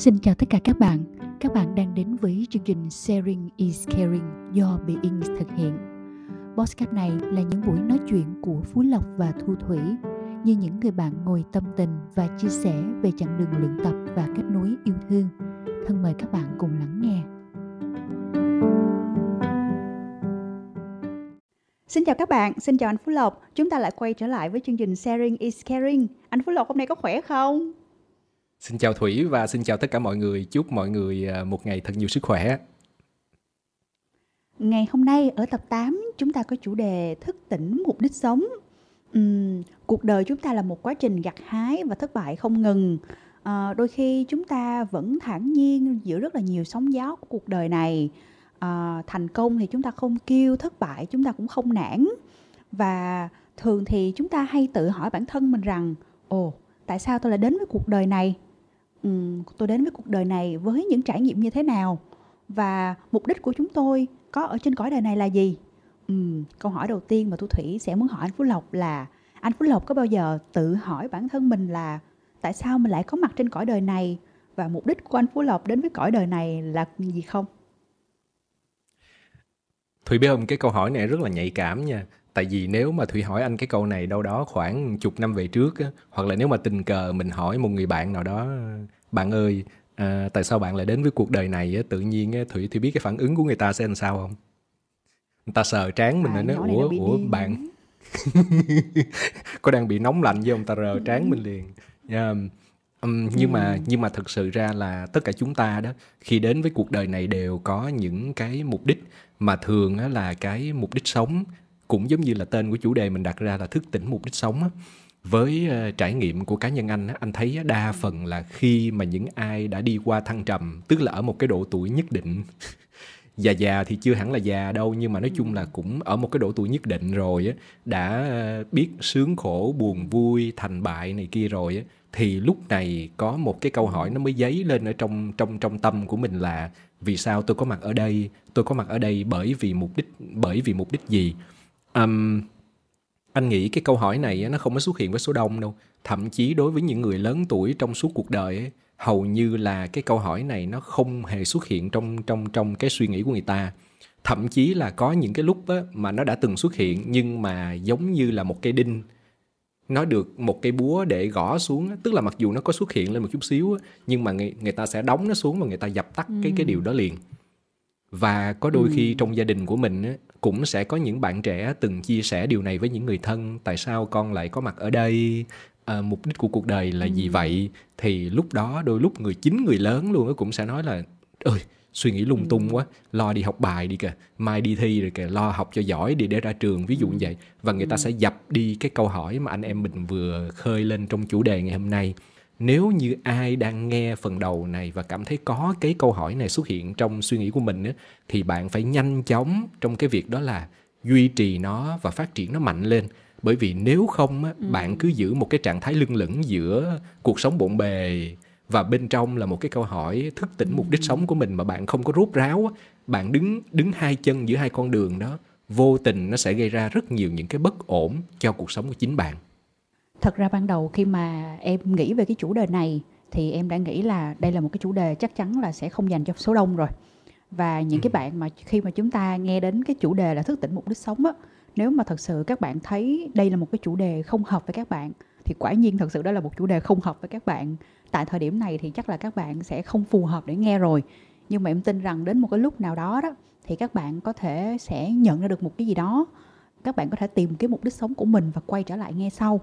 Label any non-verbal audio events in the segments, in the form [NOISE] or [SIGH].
Xin chào tất cả các bạn. Các bạn đang đến với chương trình Sharing is Caring do Being thực hiện. Podcast này là những buổi nói chuyện của Phú Lộc và Thu Thủy như những người bạn ngồi tâm tình và chia sẻ về chặng đường luyện tập và kết nối yêu thương. Thân mời các bạn cùng lắng nghe. Xin chào các bạn, xin chào anh Phú Lộc. Chúng ta lại quay trở lại với chương trình Sharing is Caring. Anh Phú Lộc hôm nay có khỏe không? Xin chào Thủy và xin chào tất cả mọi người. Chúc mọi người à, một ngày thật nhiều sức khỏe. Ngày hôm nay ở tập 8 chúng ta có chủ đề thức tỉnh mục đích sống. Uhm, cuộc đời chúng ta là một quá trình gặt hái và thất bại không ngừng. À, đôi khi chúng ta vẫn thản nhiên giữa rất là nhiều sóng gió của cuộc đời này. À, thành công thì chúng ta không kêu, thất bại chúng ta cũng không nản. Và thường thì chúng ta hay tự hỏi bản thân mình rằng, ồ, tại sao tôi lại đến với cuộc đời này? Um, tôi đến với cuộc đời này với những trải nghiệm như thế nào? Và mục đích của chúng tôi có ở trên cõi đời này là gì? Um, câu hỏi đầu tiên mà thu thủy sẽ muốn hỏi anh phú lộc là anh phú lộc có bao giờ tự hỏi bản thân mình là tại sao mình lại có mặt trên cõi đời này? Và mục đích của anh phú lộc đến với cõi đời này là gì không? Thủy biết không, cái câu hỏi này rất là nhạy cảm nha tại vì nếu mà thủy hỏi anh cái câu này đâu đó khoảng chục năm về trước á, hoặc là nếu mà tình cờ mình hỏi một người bạn nào đó bạn ơi à, tại sao bạn lại đến với cuộc đời này á, tự nhiên á, thủy thủy biết cái phản ứng của người ta sẽ làm sao không? Người ta sờ trán mình à, nói ủa ủa bạn [LAUGHS] có đang bị nóng lạnh với ông ta rờ trán mình liền. Yeah. Um, nhưng mà nhưng mà thực sự ra là tất cả chúng ta đó khi đến với cuộc đời này đều có những cái mục đích mà thường á, là cái mục đích sống cũng giống như là tên của chủ đề mình đặt ra là thức tỉnh mục đích sống á. Với ờ, trải nghiệm của cá nhân anh anh thấy đa phần là khi mà những ai đã đi qua thăng trầm, tức là ở một cái độ tuổi nhất định, [LAUGHS] già già thì chưa hẳn là già đâu, nhưng mà nói chung là cũng ở một cái độ tuổi nhất định rồi á, đã ờ, biết sướng khổ, buồn vui, thành bại này kia rồi á, thì lúc này có một cái câu hỏi nó mới dấy lên ở trong trong trong tâm của mình là vì sao tôi có mặt ở đây? Tôi có mặt ở đây bởi vì mục đích, bởi vì mục đích gì? Um, anh nghĩ cái câu hỏi này nó không có xuất hiện với số đông đâu. Thậm chí đối với những người lớn tuổi trong suốt cuộc đời ấy, hầu như là cái câu hỏi này nó không hề xuất hiện trong trong trong cái suy nghĩ của người ta. Thậm chí là có những cái lúc á, mà nó đã từng xuất hiện nhưng mà giống như là một cây đinh. Nó được một cây búa để gõ xuống tức là mặc dù nó có xuất hiện lên một chút xíu nhưng mà người, người ta sẽ đóng nó xuống và người ta dập tắt cái cái điều đó liền và có đôi ừ. khi trong gia đình của mình á, cũng sẽ có những bạn trẻ từng chia sẻ điều này với những người thân tại sao con lại có mặt ở đây? À, mục đích của cuộc đời là ừ. gì vậy? Thì lúc đó đôi lúc người chính người lớn luôn cũng sẽ nói là ơi suy nghĩ lung tung quá lo đi học bài đi kìa mai đi thi rồi kìa lo học cho giỏi đi để ra trường ví dụ như vậy. Và người ta sẽ dập đi cái câu hỏi mà anh em mình vừa khơi lên trong chủ đề ngày hôm nay nếu như ai đang nghe phần đầu này và cảm thấy có cái câu hỏi này xuất hiện trong suy nghĩ của mình á, thì bạn phải nhanh chóng trong cái việc đó là duy trì nó và phát triển nó mạnh lên bởi vì nếu không á, ừ. bạn cứ giữ một cái trạng thái lưng lửng giữa cuộc sống bộn bề và bên trong là một cái câu hỏi thức tỉnh mục đích ừ. sống của mình mà bạn không có rút ráo á, bạn đứng đứng hai chân giữa hai con đường đó vô tình nó sẽ gây ra rất nhiều những cái bất ổn cho cuộc sống của chính bạn thật ra ban đầu khi mà em nghĩ về cái chủ đề này thì em đã nghĩ là đây là một cái chủ đề chắc chắn là sẽ không dành cho số đông rồi. Và những ừ. cái bạn mà khi mà chúng ta nghe đến cái chủ đề là thức tỉnh mục đích sống á nếu mà thật sự các bạn thấy đây là một cái chủ đề không hợp với các bạn thì quả nhiên thật sự đó là một chủ đề không hợp với các bạn. Tại thời điểm này thì chắc là các bạn sẽ không phù hợp để nghe rồi. Nhưng mà em tin rằng đến một cái lúc nào đó đó thì các bạn có thể sẽ nhận ra được một cái gì đó. Các bạn có thể tìm cái mục đích sống của mình và quay trở lại nghe sau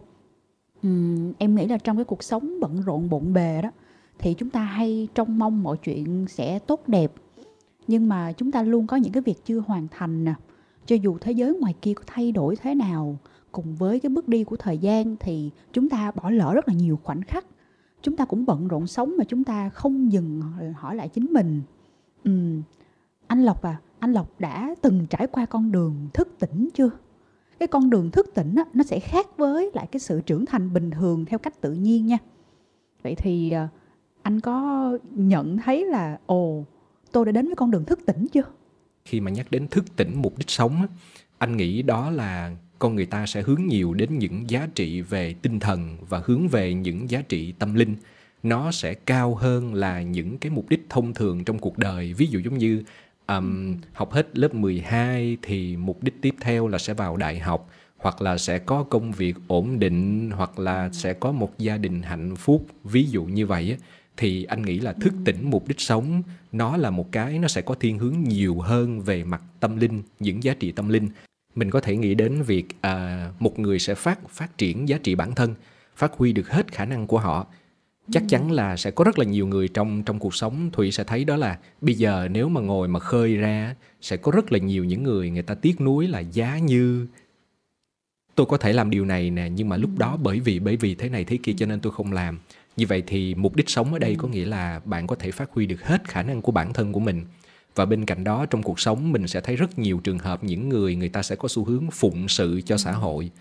Ừm, em nghĩ là trong cái cuộc sống bận rộn bộn bề đó thì chúng ta hay trông mong mọi chuyện sẽ tốt đẹp. Nhưng mà chúng ta luôn có những cái việc chưa hoàn thành nè. Cho dù thế giới ngoài kia có thay đổi thế nào cùng với cái bước đi của thời gian thì chúng ta bỏ lỡ rất là nhiều khoảnh khắc. Chúng ta cũng bận rộn sống mà chúng ta không dừng hỏi lại chính mình. Ừm, anh lộc à anh lộc đã từng trải qua con đường thức tỉnh chưa? Cái con đường thức tỉnh á, nó sẽ khác với lại cái sự trưởng thành bình thường theo cách tự nhiên nha. Vậy thì à, anh có nhận thấy là ồ tôi đã đến với con đường thức tỉnh chưa? Khi mà nhắc đến thức tỉnh mục đích sống á, anh nghĩ đó là con người ta sẽ hướng nhiều đến những giá trị về tinh thần và hướng về những giá trị tâm linh. Nó sẽ cao hơn là những cái mục đích thông thường trong cuộc đời. Ví dụ giống như um, học hết lớp 12 thì mục đích tiếp theo là sẽ vào đại học hoặc là sẽ có công việc ổn định hoặc là sẽ có một gia đình hạnh phúc. Ví dụ như vậy á thì anh nghĩ là thức tỉnh mục đích sống nó là một cái nó sẽ có thiên hướng nhiều hơn về mặt tâm linh những giá trị tâm linh. Mình có thể nghĩ đến việc à, một người sẽ phát phát triển giá trị bản thân phát huy được hết khả năng của họ chắc chắn là sẽ có rất là nhiều người trong trong cuộc sống thủy sẽ thấy đó là bây giờ nếu mà ngồi mà khơi ra sẽ có rất là nhiều những người người ta tiếc nuối là giá như tôi có thể làm điều này nè nhưng mà lúc đó bởi vì bởi vì thế này thế kia cho nên tôi không làm. Như vậy thì mục đích sống ở đây có nghĩa là bạn có thể phát huy được hết khả năng của bản thân của mình. Và bên cạnh đó trong cuộc sống mình sẽ thấy rất nhiều trường hợp những người người ta sẽ có xu hướng phụng sự cho xã hội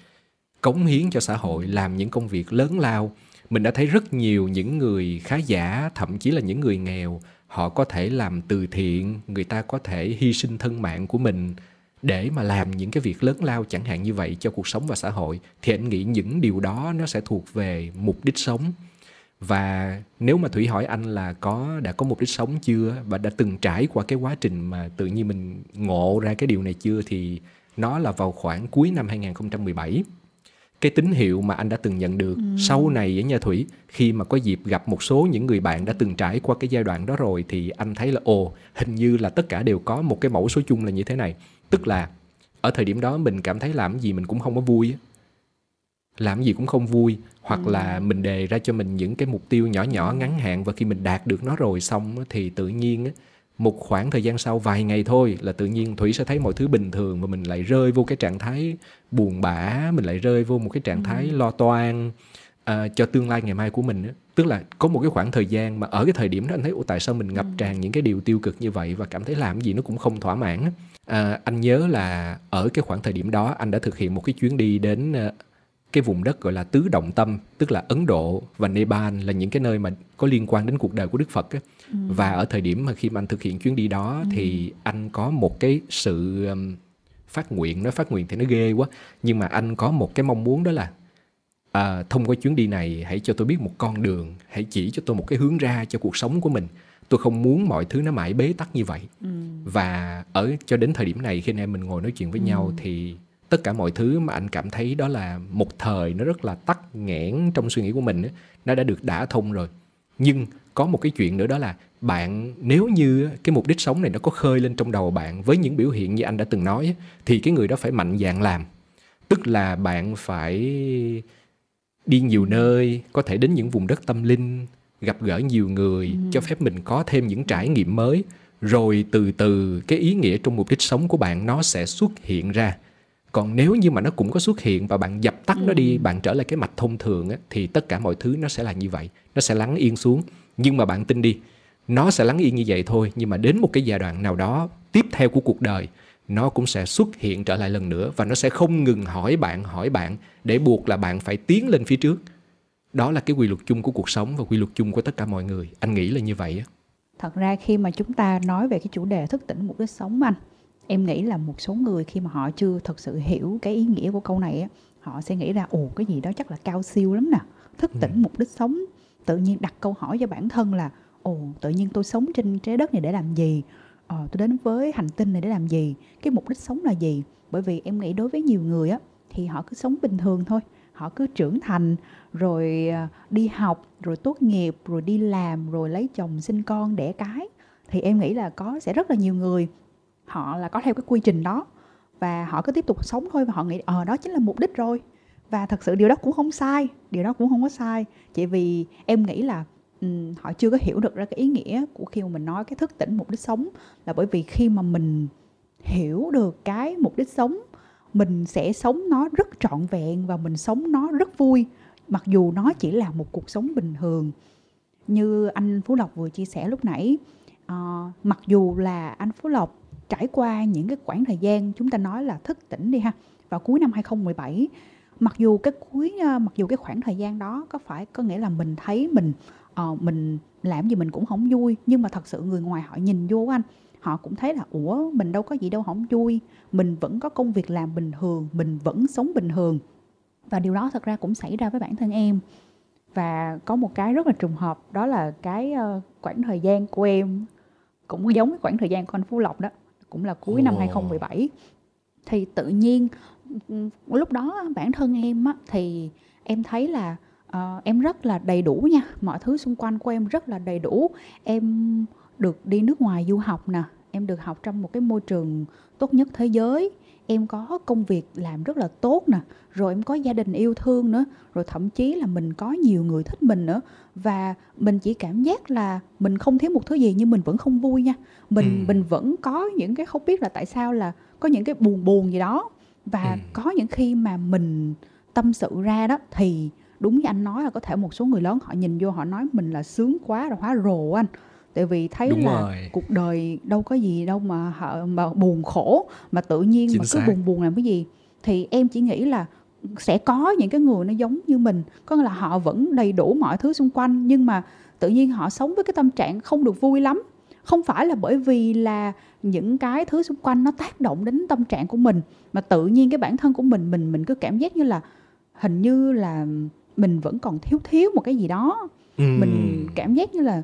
cống hiến cho xã hội làm những công việc lớn lao mình đã thấy rất nhiều những người khá giả, thậm chí là những người nghèo, họ có thể làm từ thiện, người ta có thể hy sinh thân mạng của mình để mà làm những cái việc lớn lao chẳng hạn như vậy cho cuộc sống và xã hội, thì anh nghĩ những điều đó nó sẽ thuộc về mục đích sống. Và nếu mà thủy hỏi anh là có, đã có mục đích sống chưa và đã từng trải qua cái quá trình mà tự nhiên mình ngộ ra cái điều này chưa thì nó là vào khoảng cuối năm 2017 cái tín hiệu mà anh đã từng nhận được ừ. sau này ở nhà thủy khi mà có dịp gặp một số những người bạn đã từng trải qua cái giai đoạn đó rồi thì anh thấy là ồ hình như là tất cả đều có một cái mẫu số chung là như thế này tức là ở thời điểm đó mình cảm thấy làm gì mình cũng không có vui làm gì cũng không vui hoặc ừ. là mình đề ra cho mình những cái mục tiêu nhỏ nhỏ ngắn hạn và khi mình đạt được nó rồi xong thì tự nhiên một khoảng thời gian sau vài ngày thôi là tự nhiên thủy sẽ thấy mọi thứ bình thường và mình lại rơi vô cái trạng thái buồn bã mình lại rơi vô một cái trạng thái ừ. lo toan uh, cho tương lai ngày mai của mình tức là có một cái khoảng thời gian mà ở cái thời điểm đó anh thấy tại sao mình ngập ừ. tràn những cái điều tiêu cực như vậy và cảm thấy làm gì nó cũng không thỏa mãn à, anh nhớ là ở cái khoảng thời điểm đó anh đã thực hiện một cái chuyến đi đến uh, cái vùng đất gọi là tứ động tâm tức là Ấn Độ và Nepal là những cái nơi mà có liên quan đến cuộc đời của Đức Phật ấy. Ừ. và ở thời điểm mà khi mà anh thực hiện chuyến đi đó ừ. thì anh có một cái sự um, phát nguyện nói phát nguyện thì nó ghê quá nhưng mà anh có một cái mong muốn đó là à, thông qua chuyến đi này hãy cho tôi biết một con đường hãy chỉ cho tôi một cái hướng ra cho cuộc sống của mình tôi không muốn mọi thứ nó mãi bế tắc như vậy ừ. và ở cho đến thời điểm này khi anh em mình ngồi nói chuyện với ừ. nhau thì tất cả mọi thứ mà anh cảm thấy đó là một thời nó rất là tắc nghẽn trong suy nghĩ của mình nó đã được đả thông rồi. Nhưng có một cái chuyện nữa đó là bạn nếu như cái mục đích sống này nó có khơi lên trong đầu bạn với những biểu hiện như anh đã từng nói thì cái người đó phải mạnh dạn làm. Tức là bạn phải đi nhiều nơi có thể đến những vùng đất tâm linh gặp gỡ nhiều người ừ. cho phép mình có thêm những trải nghiệm mới. Rồi từ từ cái ý nghĩa trong mục đích sống của bạn nó sẽ xuất hiện ra còn nếu như mà nó cũng có xuất hiện và bạn dập tắt ừ. nó đi ừ. bạn trở lại cái mạch thông thường á, thì tất cả mọi thứ nó sẽ là như vậy. Nó sẽ lắng yên xuống. Nhưng mà bạn tin đi nó sẽ lắng yên như vậy thôi. Nhưng mà đến một cái giai đoạn nào đó tiếp theo của cuộc đời nó cũng sẽ xuất hiện trở lại lần nữa và nó sẽ không ngừng hỏi bạn hỏi bạn để buộc là bạn phải tiến lên phía trước. Đó là cái quy luật chung của cuộc sống và quy luật chung của tất cả mọi người. Anh nghĩ là như vậy á. Thật ra khi mà chúng ta nói về cái chủ đề thức tỉnh mục đích sống anh em nghĩ là một số người khi mà họ chưa thật sự hiểu cái ý nghĩa của câu này á họ sẽ nghĩ ra ồ cái gì đó chắc là cao siêu lắm nè thức tỉnh ừ. mục đích sống. Tự nhiên đặt câu hỏi cho bản thân là ồ tự nhiên tôi sống trên trái đất này để làm gì? Ờ, tôi đến với hành tinh này để làm gì? Cái mục đích sống là gì? Bởi vì em nghĩ đối với nhiều người á thì họ cứ sống bình thường thôi họ cứ trưởng thành rồi à, đi học rồi tốt nghiệp rồi đi làm rồi lấy chồng sinh con đẻ cái. Thì em nghĩ là có sẽ rất là nhiều người họ là có theo cái quy trình đó và họ cứ tiếp tục sống thôi và họ nghĩ ờ đó chính là mục đích rồi. Và thật sự điều đó cũng không sai điều đó cũng không có sai. Chỉ vì em nghĩ là um, họ chưa có hiểu được ra cái ý nghĩa của khi mà mình nói cái thức tỉnh mục đích sống là bởi vì khi mà mình hiểu được cái mục đích sống mình sẽ sống nó rất trọn vẹn và mình sống nó rất vui mặc dù nó chỉ là một cuộc sống bình thường. Như anh phú lộc vừa chia sẻ lúc nãy uh, mặc dù là anh phú lộc trải qua những cái khoảng thời gian chúng ta nói là thức tỉnh đi ha vào cuối năm 2017 mặc dù cái cuối ờ, mặc dù cái khoảng thời gian đó có phải có nghĩa là mình thấy mình uh, mình làm gì mình cũng không vui nhưng mà thật sự người ngoài họ nhìn vô anh họ cũng thấy là ủa mình đâu có gì đâu không vui mình vẫn có công việc làm bình thường mình vẫn sống bình thường. Và điều đó thật ra cũng xảy ra với bản thân em. Và có một cái rất là trùng hợp đó là cái uh, khoảng thời gian của em cũng giống với khoảng thời gian của anh Phú Lộc đó cũng là cuối năm 2017 thì tự nhiên lúc đó bản thân em á, thì em thấy là uh, em rất là đầy đủ nha. Mọi thứ xung quanh của em rất là đầy đủ. Em được đi nước ngoài du học nè. Em được học trong một cái môi trường tốt nhất thế giới em có công việc làm rất là tốt nè rồi em có gia đình yêu thương nữa rồi thậm chí là mình có nhiều người thích mình nữa và mình chỉ cảm giác là mình không thiếu một thứ gì nhưng mình vẫn không vui nha mình ừ. mình vẫn có những cái không biết là tại sao là có những cái buồn buồn gì đó và ừ. có những khi mà mình tâm sự ra đó thì đúng như anh nói là có thể một số người lớn họ nhìn vô họ nói mình là sướng quá rồi hóa rồ anh tại vì thấy Đúng là rồi. cuộc đời đâu có gì đâu mà họ mà buồn khổ mà tự nhiên Chính mà cứ xác. buồn buồn làm cái gì thì em chỉ nghĩ là sẽ có những cái người nó giống như mình có nghĩa là họ vẫn đầy đủ mọi thứ xung quanh nhưng mà tự nhiên họ sống với cái tâm trạng không được vui lắm không phải là bởi vì là những cái thứ xung quanh nó tác động đến tâm trạng của mình mà tự nhiên cái bản thân của mình mình mình cứ cảm giác như là hình như là mình vẫn còn thiếu thiếu một cái gì đó ừ. mình cảm giác như là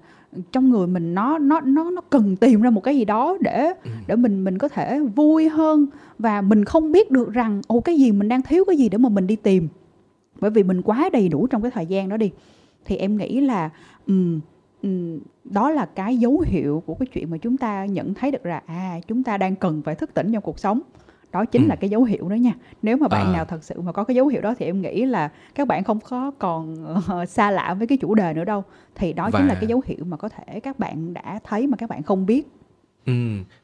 trong người mình nó nó nó nó cần tìm ra một cái gì đó để ừ. để mình mình có thể vui hơn và mình không biết được rằng ồ cái gì mình đang thiếu cái gì để mà mình đi tìm bởi vì mình quá đầy đủ trong cái thời gian đó đi thì em nghĩ là um, um, đó là cái dấu hiệu của cái chuyện mà chúng ta nhận thấy được là à chúng ta đang cần phải thức tỉnh trong cuộc sống đó chính ừ. là cái dấu hiệu đó nha. Nếu mà bạn à. nào thật sự mà có cái dấu hiệu đó thì em nghĩ là các bạn không có còn uh, [LAUGHS] xa lạ với cái chủ đề nữa đâu. Thì đó và... chính là cái dấu hiệu mà có thể các bạn đã thấy mà các bạn không biết. Ừ,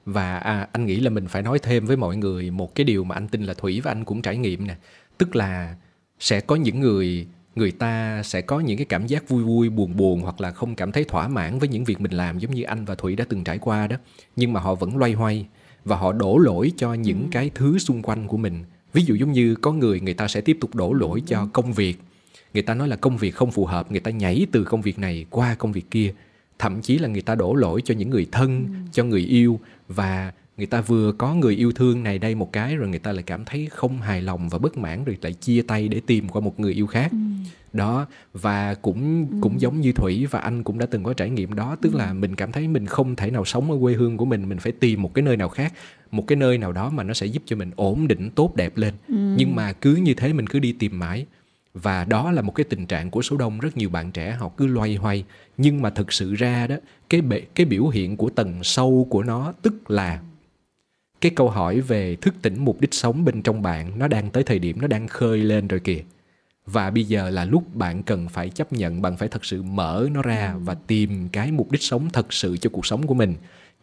và à, anh nghĩ là mình phải nói thêm với mọi người một cái điều mà anh tin là Thủy và anh cũng trải nghiệm nè. Tức là sẽ có những người người ta sẽ có những cái cảm giác vui vui buồn buồn hoặc là không cảm thấy thỏa mãn với những việc mình làm giống như anh và thủy đã từng trải qua đó. Nhưng mà họ vẫn loay hoay và họ đổ lỗi cho những ừ. cái thứ xung quanh của mình ví dụ giống như có người người ta sẽ tiếp tục đổ lỗi cho ừ. công việc người ta nói là công việc không phù hợp người ta nhảy từ công việc này qua công việc kia thậm chí là người ta đổ lỗi cho những người thân ừ. cho người yêu và người ta vừa có người yêu thương này đây một cái rồi người ta lại cảm thấy không hài lòng và bất mãn rồi lại chia tay để tìm qua một người yêu khác ừ. Đó và cũng ừ. cũng giống như thủy và anh cũng đã từng có trải nghiệm đó tức ừ. là mình cảm thấy mình không thể nào sống ở quê hương của mình mình phải tìm một cái nơi nào khác một cái nơi nào đó mà nó sẽ giúp cho mình ổn định tốt đẹp lên ừ. nhưng mà cứ như thế mình cứ đi tìm mãi và đó là một cái tình trạng của số đông rất nhiều bạn trẻ họ cứ loay hoay nhưng mà thực sự ra đó cái bệ, cái biểu hiện của tầng sâu của nó tức là cái câu hỏi về thức tỉnh mục đích sống bên trong bạn nó đang tới thời điểm nó đang khơi lên rồi kìa và bây giờ là lúc bạn cần phải chấp nhận bạn phải thật sự mở nó ra và tìm cái mục đích sống thật sự cho cuộc sống của mình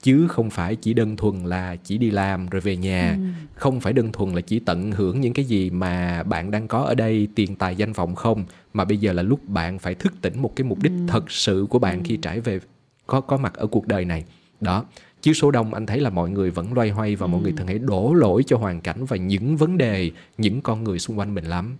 chứ không phải chỉ đơn thuần là chỉ đi làm rồi về nhà ừ. không phải đơn thuần là chỉ tận hưởng những cái gì mà bạn đang có ở đây tiền tài danh vọng không mà bây giờ là lúc bạn phải thức tỉnh một cái mục đích ừ. thật sự của bạn ừ. khi trải về có có mặt ở cuộc đời này đó chứ số đông anh thấy là mọi người vẫn loay hoay và ừ. mọi người thường hay đổ lỗi cho hoàn cảnh và những vấn đề những con người xung quanh mình lắm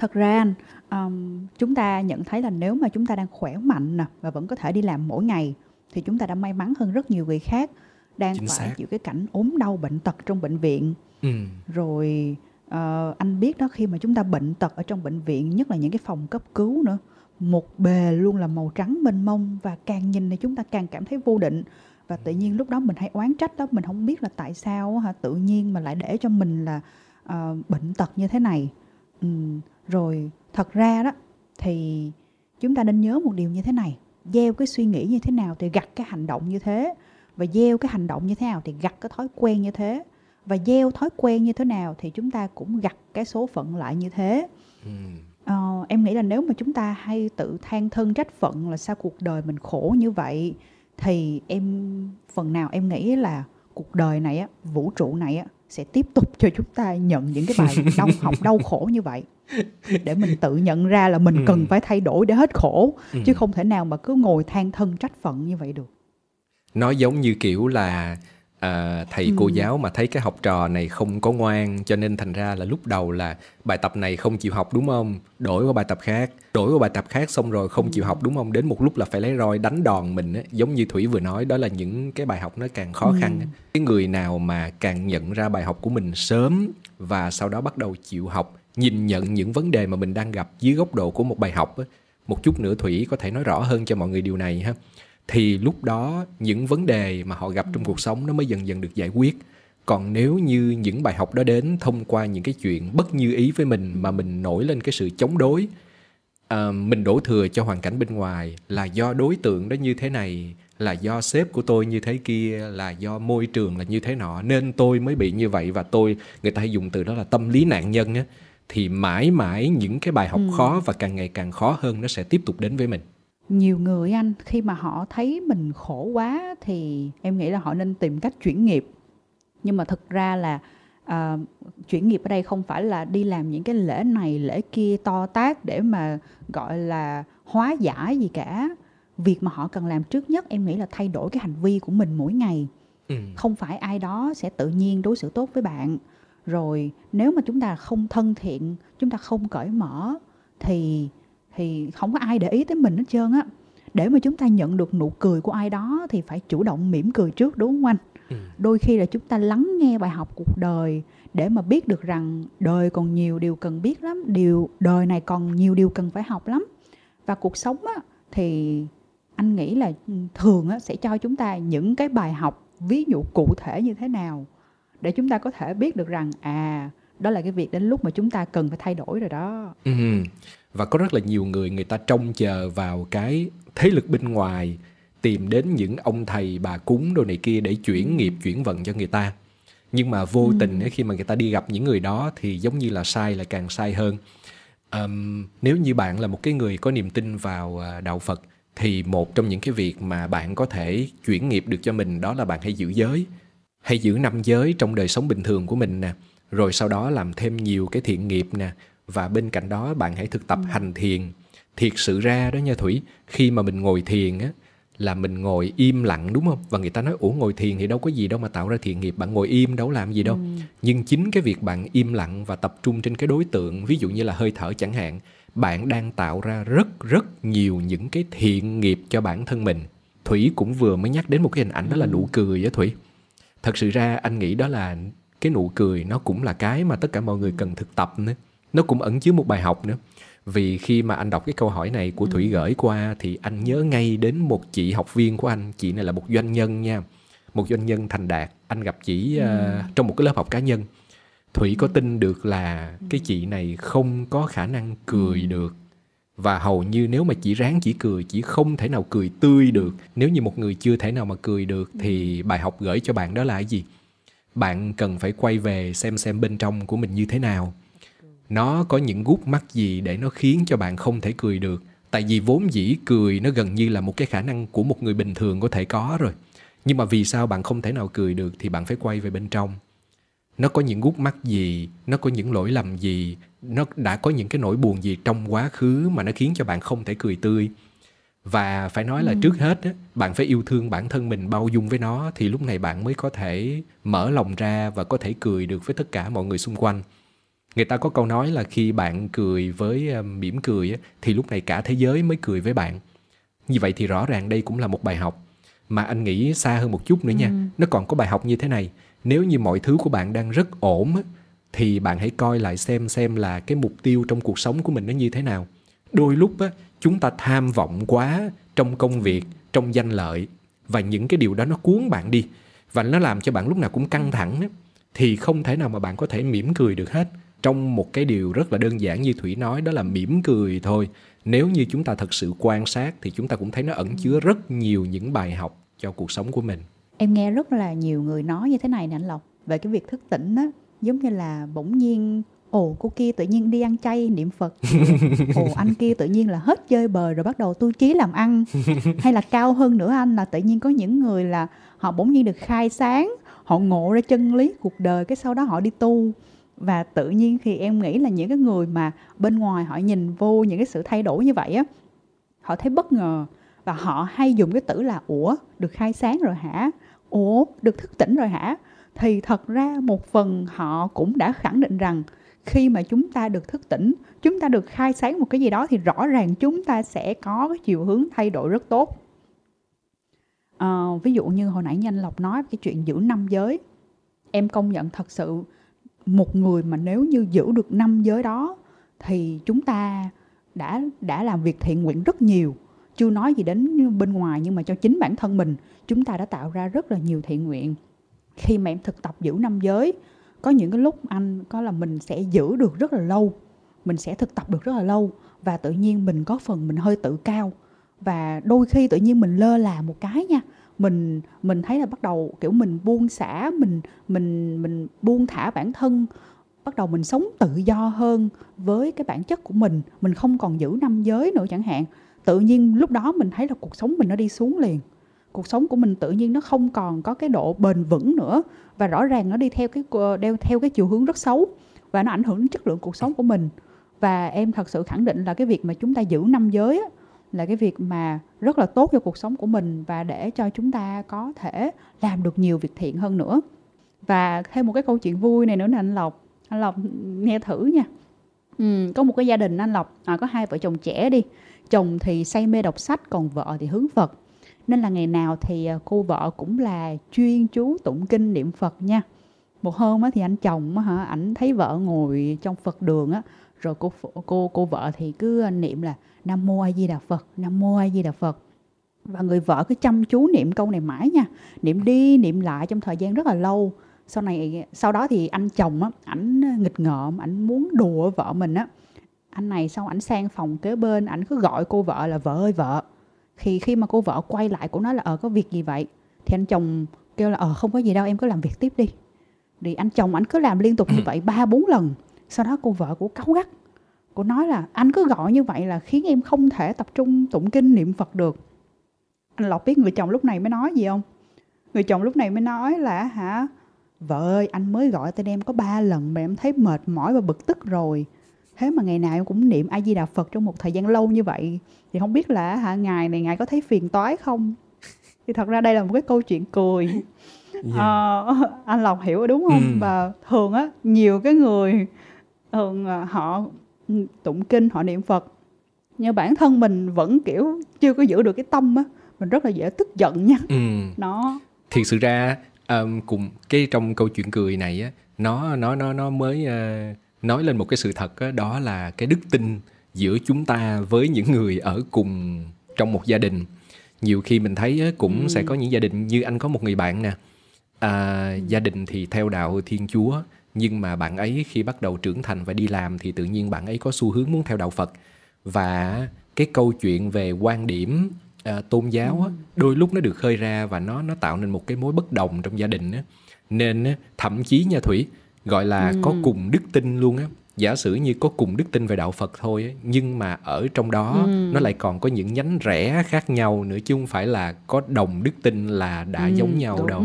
thật ra um, chúng ta nhận thấy là nếu mà chúng ta đang khỏe mạnh nè và vẫn có thể đi làm mỗi ngày thì chúng ta đã may mắn hơn rất nhiều người khác đang Chính phải xác. chịu cái cảnh ốm đau bệnh tật trong bệnh viện ừ. rồi uh, anh biết đó khi mà chúng ta bệnh tật ở trong bệnh viện nhất là những cái phòng cấp cứu nữa một bề luôn là màu trắng mênh mông và càng nhìn thì chúng ta càng cảm thấy vô định và tự nhiên lúc đó mình hay oán trách đó mình không biết là tại sao hả tự nhiên mà lại để cho mình là uh, bệnh tật như thế này ừ, rồi thật ra đó thì chúng ta nên nhớ một điều như thế này. Gieo cái suy nghĩ như thế nào thì gặt cái hành động như thế. Và gieo cái hành động như thế nào thì gặt cái thói quen như thế. Và gieo thói quen như thế nào thì chúng ta cũng gặt cái số phận lại như thế. Ừ. ờ, em nghĩ là nếu mà chúng ta hay tự than thân trách phận là sao cuộc đời mình khổ như vậy thì em phần nào em nghĩ là cuộc đời này á vũ trụ này á sẽ tiếp tục cho chúng ta nhận những cái bài [LAUGHS] đau học đau khổ như vậy để mình tự nhận ra là mình ừ. cần phải thay đổi để hết khổ ừ. chứ không thể nào mà cứ ngồi than thân trách phận như vậy được nó giống như kiểu là à, thầy ừ. cô giáo mà thấy cái học trò này không có ngoan cho nên thành ra là lúc đầu là bài tập này không chịu học đúng không đổi qua bài tập khác đổi qua bài tập khác xong rồi không chịu học đúng không đến một lúc là phải lấy roi đánh đòn mình á giống như thủy vừa nói đó là những cái bài học nó càng khó ừ. khăn cái người nào mà càng nhận ra bài học của mình sớm và sau đó bắt đầu chịu học nhìn nhận những vấn đề mà mình đang gặp dưới góc độ của một bài học á một chút nữa thủy có thể nói rõ hơn cho mọi người điều này ha thì lúc đó những vấn đề mà họ gặp trong cuộc sống nó mới dần dần được giải quyết. Còn nếu như những bài học đó đến thông qua những cái chuyện bất như ý với mình mà mình nổi lên cái sự chống đối à, mình đổ thừa cho hoàn cảnh bên ngoài là do đối tượng đó như thế này là do sếp của tôi như thế kia là do môi trường là như thế nọ nên tôi mới bị như vậy và tôi người ta hay dùng từ đó là tâm lý nạn nhân á thì mãi mãi những cái bài học ừ. khó và càng ngày càng khó hơn nó sẽ tiếp tục đến với mình nhiều người anh khi mà họ thấy mình khổ quá thì em nghĩ là họ nên tìm cách chuyển nghiệp. Nhưng mà thực ra là uh, chuyển nghiệp ở đây không phải là đi làm những cái lễ này lễ kia to tác để mà gọi là hóa giải gì cả. Việc mà họ cần làm trước nhất em nghĩ là thay đổi cái hành vi của mình mỗi ngày. Ừ. không phải ai đó sẽ tự nhiên đối xử tốt với bạn. Rồi nếu mà chúng ta không thân thiện chúng ta không cởi mở thì thì không có ai để ý tới mình hết trơn á để mà chúng ta nhận được nụ cười của ai đó thì phải chủ động mỉm cười trước đúng không anh ừ. đôi khi là chúng ta lắng nghe bài học cuộc đời để mà biết được rằng đời còn nhiều điều cần biết lắm điều đời này còn nhiều điều cần phải học lắm và cuộc sống á, thì anh nghĩ là thường á, sẽ cho chúng ta những cái bài học ví dụ cụ thể như thế nào để chúng ta có thể biết được rằng à đó là cái việc đến lúc mà chúng ta cần phải thay đổi rồi đó ừ. Và có rất là nhiều người người ta trông chờ vào cái thế lực bên ngoài tìm đến những ông thầy bà cúng đồ này kia để chuyển ừ. nghiệp chuyển vận cho người ta nhưng mà vô ừ. tình khi mà người ta đi gặp những người đó thì giống như là sai là càng sai hơn um, nếu như bạn là một cái người có niềm tin vào à, đạo phật thì một trong những cái việc mà bạn có thể chuyển nghiệp được cho mình đó là bạn hãy giữ giới hãy giữ năm giới trong đời sống bình thường của mình nè rồi sau đó làm thêm nhiều cái thiện nghiệp nè và bên cạnh đó bạn hãy thực tập ừ. hành thiền. Thiệt sự ra đó nha thủy khi mà mình ngồi thiền á là mình ngồi im lặng đúng không? Và người ta nói ủa ngồi thiền thì đâu có gì đâu mà tạo ra thiện nghiệp. Bạn ngồi im đâu làm gì đâu. Ừ. nhưng chính cái việc bạn im lặng và tập trung trên cái đối tượng ví dụ như là hơi thở chẳng hạn bạn đang tạo ra rất rất nhiều những cái thiện nghiệp cho bản thân mình. Thủy cũng vừa mới nhắc đến một cái hình ảnh đó là nụ cười á thủy. Thật sự ra anh nghĩ đó là cái nụ cười nó cũng là cái mà tất cả mọi người cần thực tập nữa nó cũng ẩn chứa một bài học nữa. Vì khi mà anh đọc cái câu hỏi này của thủy ừ. gửi qua thì anh nhớ ngay đến một chị học viên của anh. Chị này là một doanh nhân nha. Một doanh nhân thành đạt. Anh gặp chị ừ. uh, trong một cái lớp học cá nhân. Thủy có tin được là cái chị này không có khả năng cười ừ. được. Và hầu như nếu mà chỉ ráng chỉ cười chỉ không thể nào cười tươi được. Nếu như một người chưa thể nào mà cười được thì bài học gửi cho bạn đó là cái gì? Bạn cần phải quay về xem xem bên trong của mình như thế nào nó có những gút mắt gì để nó khiến cho bạn không thể cười được? Tại vì vốn dĩ cười nó gần như là một cái khả năng của một người bình thường có thể có rồi. Nhưng mà vì sao bạn không thể nào cười được thì bạn phải quay về bên trong. Nó có những gút mắt gì? Nó có những lỗi lầm gì? Nó đã có những cái nỗi buồn gì trong quá khứ mà nó khiến cho bạn không thể cười tươi? Và phải nói là ừ. trước hết á, bạn phải yêu thương bản thân mình bao dung với nó thì lúc này bạn mới có thể mở lòng ra và có thể cười được với tất cả mọi người xung quanh người ta có câu nói là khi bạn cười với uh, mỉm cười thì lúc này cả thế giới mới cười với bạn. Như vậy thì rõ ràng đây cũng là một bài học. Mà anh nghĩ xa hơn một chút nữa nha ừ. nó còn có bài học như thế này. Nếu như mọi thứ của bạn đang rất ổn thì bạn hãy coi lại xem xem là cái mục tiêu trong cuộc sống của mình nó như thế nào. Đôi lúc chúng ta tham vọng quá trong công việc trong danh lợi và những cái điều đó nó cuốn bạn đi và nó làm cho bạn lúc nào cũng căng thẳng thì không thể nào mà bạn có thể mỉm cười được hết trong một cái điều rất là đơn giản như thủy nói đó là mỉm cười thôi. Nếu như chúng ta thật sự quan sát thì chúng ta cũng thấy nó ẩn chứa rất nhiều những bài học cho cuộc sống của mình. Em nghe rất là nhiều người nói như thế này nè anh lộc về cái việc thức tỉnh á giống như là bỗng nhiên ồ cô kia tự nhiên đi ăn chay niệm phật. [LAUGHS] Ồ anh kia tự nhiên là hết chơi bời rồi bắt đầu tu trí làm ăn. Hay là cao hơn nữa anh là tự nhiên có những người là họ bỗng nhiên được khai sáng họ ngộ ra chân lý cuộc đời cái sau đó họ đi tu và tự nhiên thì em nghĩ là những cái người mà bên ngoài họ nhìn vô những cái sự thay đổi như vậy á họ thấy bất ngờ và họ hay dùng cái từ là ủa được khai sáng rồi hả? Ủa được thức tỉnh rồi hả? Thì thật ra một phần họ cũng đã khẳng định rằng khi mà chúng ta được thức tỉnh chúng ta được khai sáng một cái gì đó thì rõ ràng chúng ta sẽ có cái chiều hướng thay đổi rất tốt. À, ví dụ như hồi nãy nhanh lộc nói cái chuyện giữ năm giới em công nhận thật sự một người mà nếu như giữ được năm giới đó, thì chúng ta đã đã làm việc thiện nguyện rất nhiều. Chưa nói gì đến bên ngoài, nhưng mà cho chính bản thân mình, chúng ta đã tạo ra rất là nhiều thiện nguyện. Khi mà em thực tập giữ năm giới, có những cái lúc anh có là mình sẽ giữ được rất là lâu, mình sẽ thực tập được rất là lâu, và tự nhiên mình có phần mình hơi tự cao. Và đôi khi tự nhiên mình lơ là một cái nha mình mình thấy là bắt đầu kiểu mình buông xả mình mình mình buông thả bản thân bắt đầu mình sống tự do hơn với cái bản chất của mình mình không còn giữ năm giới nữa chẳng hạn. Tự nhiên lúc đó mình thấy là cuộc sống mình nó đi xuống liền. Cuộc sống của mình tự nhiên nó không còn có cái độ bền vững nữa và rõ ràng nó đi theo cái ờ, đeo theo cái chiều hướng rất xấu và nó ảnh hưởng đến chất lượng cuộc sống của mình. Và em thật sự khẳng định là cái việc mà chúng ta giữ năm giới á, là cái việc mà rất là tốt cho cuộc sống của mình và để cho chúng ta có thể làm được nhiều việc thiện hơn nữa. Và thêm một cái câu chuyện vui này nữa là anh lộc. Anh lộc ừ, nghe thử nha. Ừ, có một cái gia đình anh lộc à, có hai vợ chồng trẻ đi. Chồng thì say mê đọc sách còn vợ thì hướng phật. Nên là ngày nào thì à, cô vợ cũng là chuyên chú tụng kinh niệm phật nha. Một hôm á thì anh chồng á hả ảnh thấy vợ ngồi trong phật đường á rồi cô cô cô vợ thì cứ niệm là nam mô a di đà phật nam mô a di đà phật. Và người vợ cứ chăm chú niệm câu này mãi nha. Niệm đi niệm lại trong thời gian rất là lâu. Sau này sau đó thì anh chồng á ảnh nghịch ngợm ảnh muốn đùa vợ mình á. Anh này sau ảnh sang phòng kế bên ảnh cứ gọi cô vợ là vợ ơi vợ. Khi khi mà cô vợ quay lại cũng nói là ờ có việc gì vậy? Thì anh chồng kêu là ờ không có gì đâu em cứ làm việc tiếp đi. Thì anh chồng ảnh cứ làm liên tục như [CLEARS THROAT] vậy ba bốn lần sau đó cô vợ của cáu gắt cô nói là anh cứ gọi như vậy là khiến em không thể tập trung tụng kinh niệm phật được anh lộc biết người chồng lúc này mới nói gì không người chồng lúc này mới nói là hả vợ ơi anh mới gọi tên em có ba lần mà em thấy mệt mỏi và bực tức rồi thế mà ngày nào em cũng niệm a di đà phật trong một thời gian lâu như vậy thì không biết là hả ngài này ngài có thấy phiền toái không thì thật ra đây là một cái câu chuyện cười yeah. [LAUGHS] Dạ. à, ờ, [LAUGHS] anh lộc hiểu đúng không ừ. và thường á nhiều cái người thường à, họ tụng kinh họ niệm phật nhưng bản thân mình vẫn kiểu chưa có giữ được cái tâm á mình rất là dễ tức giận nha ừ. [LAUGHS] nó thiệt sự ra um, cùng cái trong câu chuyện cười này á nó nó nó nó mới uh, nói lên một cái sự thật đó, đó là cái đức tin giữa chúng ta với những người ở cùng trong một gia đình nhiều khi mình thấy cũng ừ. sẽ có những gia đình như anh có một người bạn nè à, gia đình thì theo đạo thiên chúa nhưng mà bạn ấy khi bắt đầu trưởng thành và đi làm thì tự nhiên bạn ấy có xu hướng muốn theo đạo phật và cái câu chuyện về quan điểm à, tôn giáo á, đôi lúc nó được khơi ra và nó nó tạo nên một cái mối bất đồng trong gia đình á. nên á, thậm chí nha thủy gọi là ừ. có cùng đức tin luôn á giả sử như có cùng đức tin về đạo Phật thôi á, nhưng mà ở trong đó ừ. nó lại còn có những nhánh rẽ khác nhau nữa chứ không phải là có đồng đức tin là đã ừ, giống nhau đúng. đâu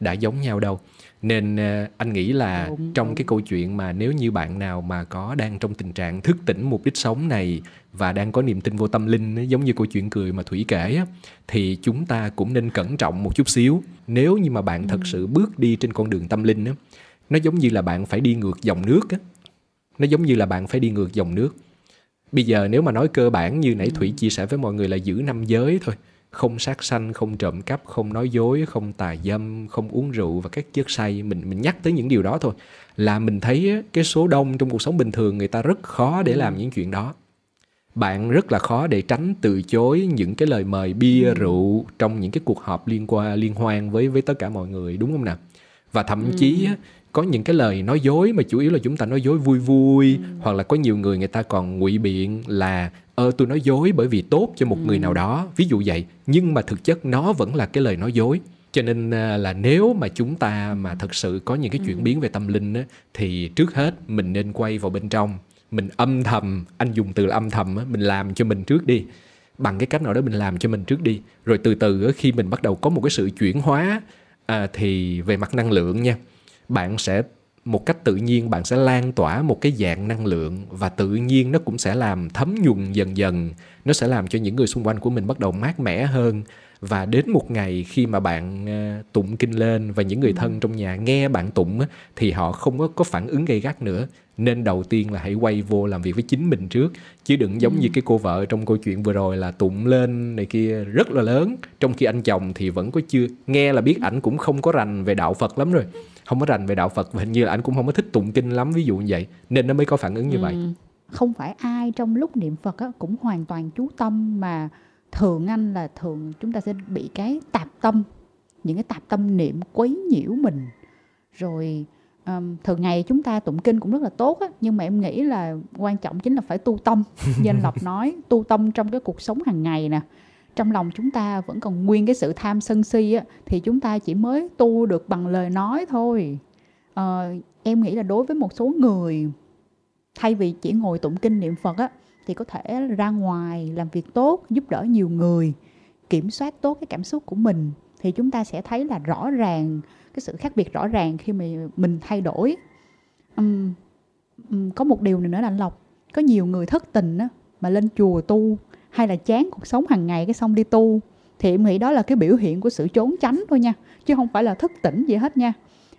đã giống nhau đâu nên ờ, anh nghĩ là đúng, trong cái câu chuyện mà nếu như bạn nào mà có đang trong tình trạng thức tỉnh mục đích sống này và đang có niềm tin vô tâm linh giống như câu chuyện cười mà thủy kể á, thì chúng ta cũng nên cẩn trọng một chút xíu. Nếu như mà bạn ừ. thật sự bước đi trên con đường tâm linh á, nó giống như là bạn phải đi ngược dòng nước á. Nó giống như là bạn phải đi ngược dòng nước. Bây giờ nếu mà nói cơ bản như nãy thủy chia sẻ với mọi người là giữ năm giới thôi không sát sanh không trộm cắp không nói dối không tà dâm không uống rượu và các chất say mình mình nhắc tới những điều đó thôi là mình thấy cái số đông trong cuộc sống bình thường người ta rất khó để làm những chuyện đó bạn rất là khó để tránh từ chối những cái lời mời bia ừ. rượu trong những cái cuộc họp liên quan liên hoan với với tất cả mọi người đúng không nào và thậm ừ. chí có những cái lời nói dối mà chủ yếu là chúng ta nói dối vui vui ừ. hoặc là có nhiều người người ta còn ngụy biện là ơ tôi nói dối bởi vì tốt cho một ừ. người nào đó ví dụ vậy nhưng mà thực chất nó vẫn là cái lời nói dối cho nên à, là nếu mà chúng ta mà thật sự có những cái chuyển ừ. biến về tâm linh á, thì trước hết mình nên quay vào bên trong mình âm thầm anh dùng từ là âm thầm á, mình làm cho mình trước đi bằng cái cách nào đó mình làm cho mình trước đi rồi từ từ khi mình bắt đầu có một cái sự chuyển hóa à, thì về mặt năng lượng nha bạn sẽ một cách tự nhiên bạn sẽ lan tỏa một cái dạng năng lượng và tự nhiên nó cũng sẽ làm thấm nhuần dần dần. Nó sẽ làm cho những người xung quanh của mình bắt đầu mát mẻ hơn. Và đến một ngày khi mà bạn ờ, tụng kinh lên và những người thân trong nhà nghe bạn tụng thì họ không có có phản ứng gây gắt nữa. Nên đầu tiên là hãy quay vô làm việc với chính mình trước. Chứ đừng giống ừ. như cái cô vợ trong câu chuyện vừa rồi là tụng lên này kia rất là lớn. Trong khi anh chồng thì vẫn có chưa nghe là biết ảnh cũng không có rành về đạo phật lắm rồi không có rành về đạo phật và hình như là anh cũng không có thích tụng kinh lắm ví dụ như vậy. Nên nó mới có phản ứng như ừ. vậy. không phải ai trong lúc niệm phật á, cũng hoàn toàn chú tâm mà thường anh là thường chúng ta sẽ bị cái tạp tâm những cái tạp tâm niệm quấy nhiễu mình. Rồi um, thường ngày chúng ta tụng kinh cũng rất là tốt á, nhưng mà em nghĩ là quan trọng chính là phải tu tâm. [LAUGHS] Như anh lộc nói tu tâm trong cái cuộc sống hàng ngày nè trong lòng chúng ta vẫn còn nguyên cái sự tham sân si á, thì chúng ta chỉ mới tu được bằng lời nói thôi. À, em nghĩ là đối với một số người thay vì chỉ ngồi tụng kinh niệm phật á thì có thể ra ngoài làm việc tốt giúp đỡ nhiều người kiểm soát tốt cái cảm xúc của mình thì chúng ta sẽ thấy là rõ ràng cái sự khác biệt rõ ràng khi mà mình thay đổi. Um, um, có một điều này nữa là anh lộc. Có nhiều người thất tình á, mà lên chùa tu hay là chán cuộc sống hàng ngày cái xong đi tu, thì em nghĩ đó là cái biểu hiện của sự trốn tránh thôi nha, chứ không phải là thức tỉnh gì hết nha.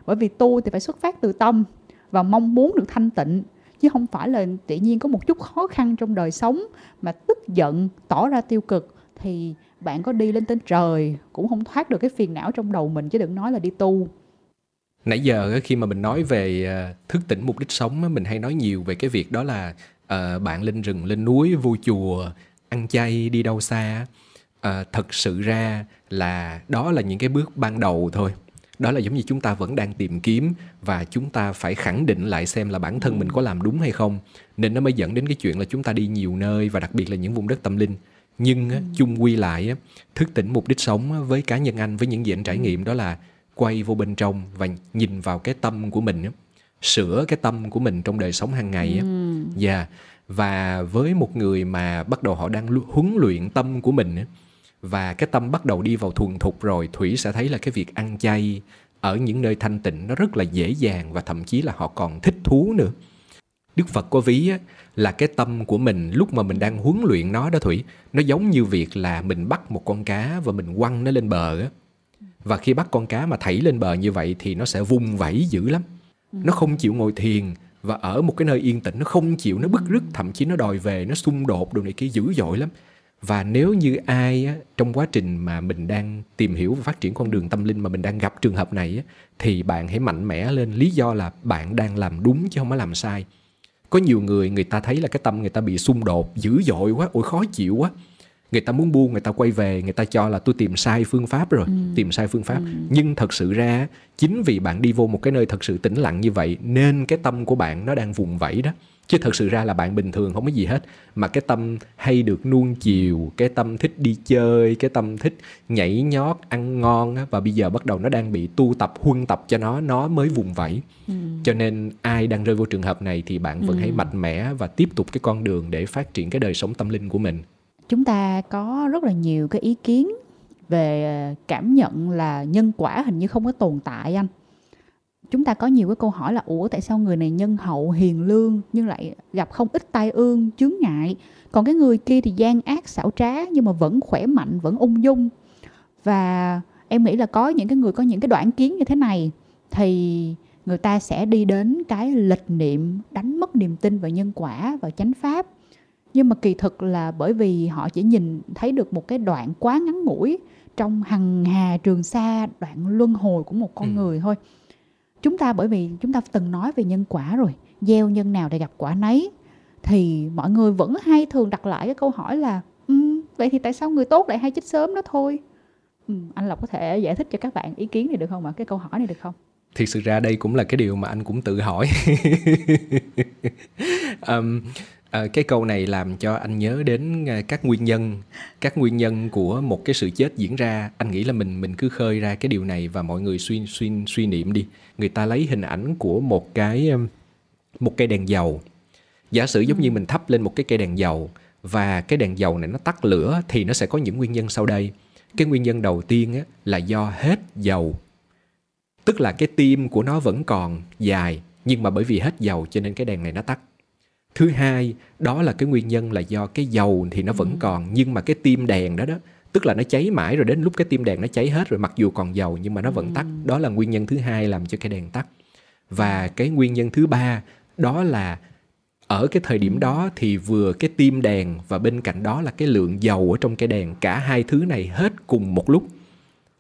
Bởi vì tu thì phải xuất phát từ tâm và mong muốn được thanh tịnh, chứ không phải là tự nhiên có một chút khó khăn trong đời sống mà tức giận, tỏ ra tiêu cực, thì bạn có đi lên trên trời cũng không thoát được cái phiền não trong đầu mình, chứ đừng nói là đi tu. Nãy giờ khi mà mình nói về ờ, thức tỉnh mục đích sống mình hay nói nhiều về cái việc đó là ờ, bạn lên rừng, lên núi, vô chùa ăn chay đi đâu xa uh, thật sự ra là đó là những cái bước ban đầu thôi. Đó là giống như chúng ta vẫn đang tìm kiếm và chúng ta phải khẳng định lại xem là bản thân mình có làm đúng hay không. Nên nó mới dẫn đến cái chuyện là chúng ta đi nhiều nơi và đặc biệt là những vùng đất tâm linh. Nhưng á, chung quy lại á, thức tỉnh mục đích sống á, với cá nhân anh với những gì anh trải nghiệm đó là quay vô bên trong và nhìn vào cái tâm của mình á, sửa cái tâm của mình trong đời sống hàng ngày á. Yeah và với một người mà bắt đầu họ đang huấn luyện tâm của mình và cái tâm bắt đầu đi vào thuần thục rồi thủy sẽ thấy là cái việc ăn chay ở những nơi thanh tịnh nó rất là dễ dàng và thậm chí là họ còn thích thú nữa. Đức phật có ví á, là cái tâm của mình lúc mà mình đang huấn luyện nó đó thủy nó giống như việc là mình bắt một con cá và mình quăng nó lên bờ á. Và khi bắt con cá mà thảy lên bờ như vậy thì nó sẽ vung vẩy dữ lắm. Nó không chịu ngồi thiền và ở một cái nơi yên tĩnh nó không chịu nó bức rứt thậm chí nó đòi về nó xung đột đồ này kia dữ dội lắm. Và nếu như ai á, trong quá trình mà mình đang tìm hiểu và phát triển con đường tâm linh mà mình đang gặp trường hợp này á, thì bạn hãy mạnh mẽ lên. Lý do là bạn đang làm đúng chứ không có làm sai. Có nhiều người người ta thấy là cái tâm người ta bị xung đột dữ dội quá ôi khó chịu quá người ta muốn buông người ta quay về người ta cho là tôi tìm sai phương pháp rồi ừ. tìm sai phương pháp ừ. nhưng thật sự ra chính vì bạn đi vô một cái nơi thật sự tĩnh lặng như vậy nên cái tâm của bạn nó đang vùng vẫy đó chứ thật sự ra là bạn bình thường không có gì hết mà cái tâm hay được nuông chiều cái tâm thích đi chơi cái tâm thích nhảy nhót ăn ngon và bây giờ bắt đầu nó đang bị tu tập huân tập cho nó nó mới vùng vẫy ừ. cho nên ai đang rơi vô trường hợp này thì bạn vẫn ừ. hãy mạnh mẽ và tiếp tục cái con đường để phát triển cái đời sống tâm linh của mình chúng ta có rất là nhiều cái ý kiến về ờ, cảm nhận là nhân quả hình như không có tồn tại anh. Chúng ta có nhiều cái câu hỏi là, ủa, tại sao người này nhân hậu hiền lương nhưng lại gặp không ít tai ương, chướng ngại? Còn cái người kia thì gian ác, xảo trá nhưng mà vẫn khỏe mạnh, vẫn ung dung. Và em nghĩ là có những cái người có những cái đoạn kiến như thế này thì người ta sẽ đi đến cái lịch niệm, đánh mất niềm tin vào nhân quả và chánh pháp nhưng mà kỳ thực là bởi vì họ chỉ nhìn thấy được một cái đoạn quá ngắn ngủi trong hằng hà trường sa đoạn luân hồi của một con ừ. người thôi. Chúng ta bởi vì chúng ta từng nói về nhân quả rồi gieo nhân nào để gặp quả nấy thì mọi người vẫn hay thường đặt lại cái câu hỏi là um, vậy thì tại sao người tốt lại hay chết sớm đó thôi? Um, anh lộc có thể giải thích cho các bạn ý kiến này được không ạ? Cái câu hỏi này được không? Thì sự ra đây cũng là cái điều mà anh cũng tự hỏi. [LAUGHS] Um, À, cái câu này làm cho anh nhớ đến à, các nguyên nhân các nguyên nhân của một cái sự chết diễn ra. Anh nghĩ là mình mình cứ khơi ra cái điều này và mọi người suy suy suy niệm đi. Người ta lấy hình ảnh của một cái một cây đèn dầu. Giả sử giống như mình thắp lên một cái cây đèn dầu và cái đèn dầu này nó tắt lửa thì nó sẽ có những nguyên nhân sau đây. Cái nguyên nhân đầu tiên á, là do hết dầu. Tức là cái tim của nó vẫn còn dài nhưng mà bởi vì hết dầu cho nên cái đèn này nó tắt thứ hai đó là cái nguyên nhân là do cái dầu thì nó vẫn ừ. còn nhưng mà cái tim đèn đó đó tức là nó cháy mãi rồi đến lúc cái tim đèn nó cháy hết rồi mặc dù còn dầu nhưng mà nó vẫn ừ. tắt đó là nguyên nhân thứ hai làm cho cái đèn tắt và cái nguyên nhân thứ ba đó là ở cái thời điểm đó thì vừa cái tim đèn và bên cạnh đó là cái lượng dầu ở trong cái đèn cả hai thứ này hết cùng một lúc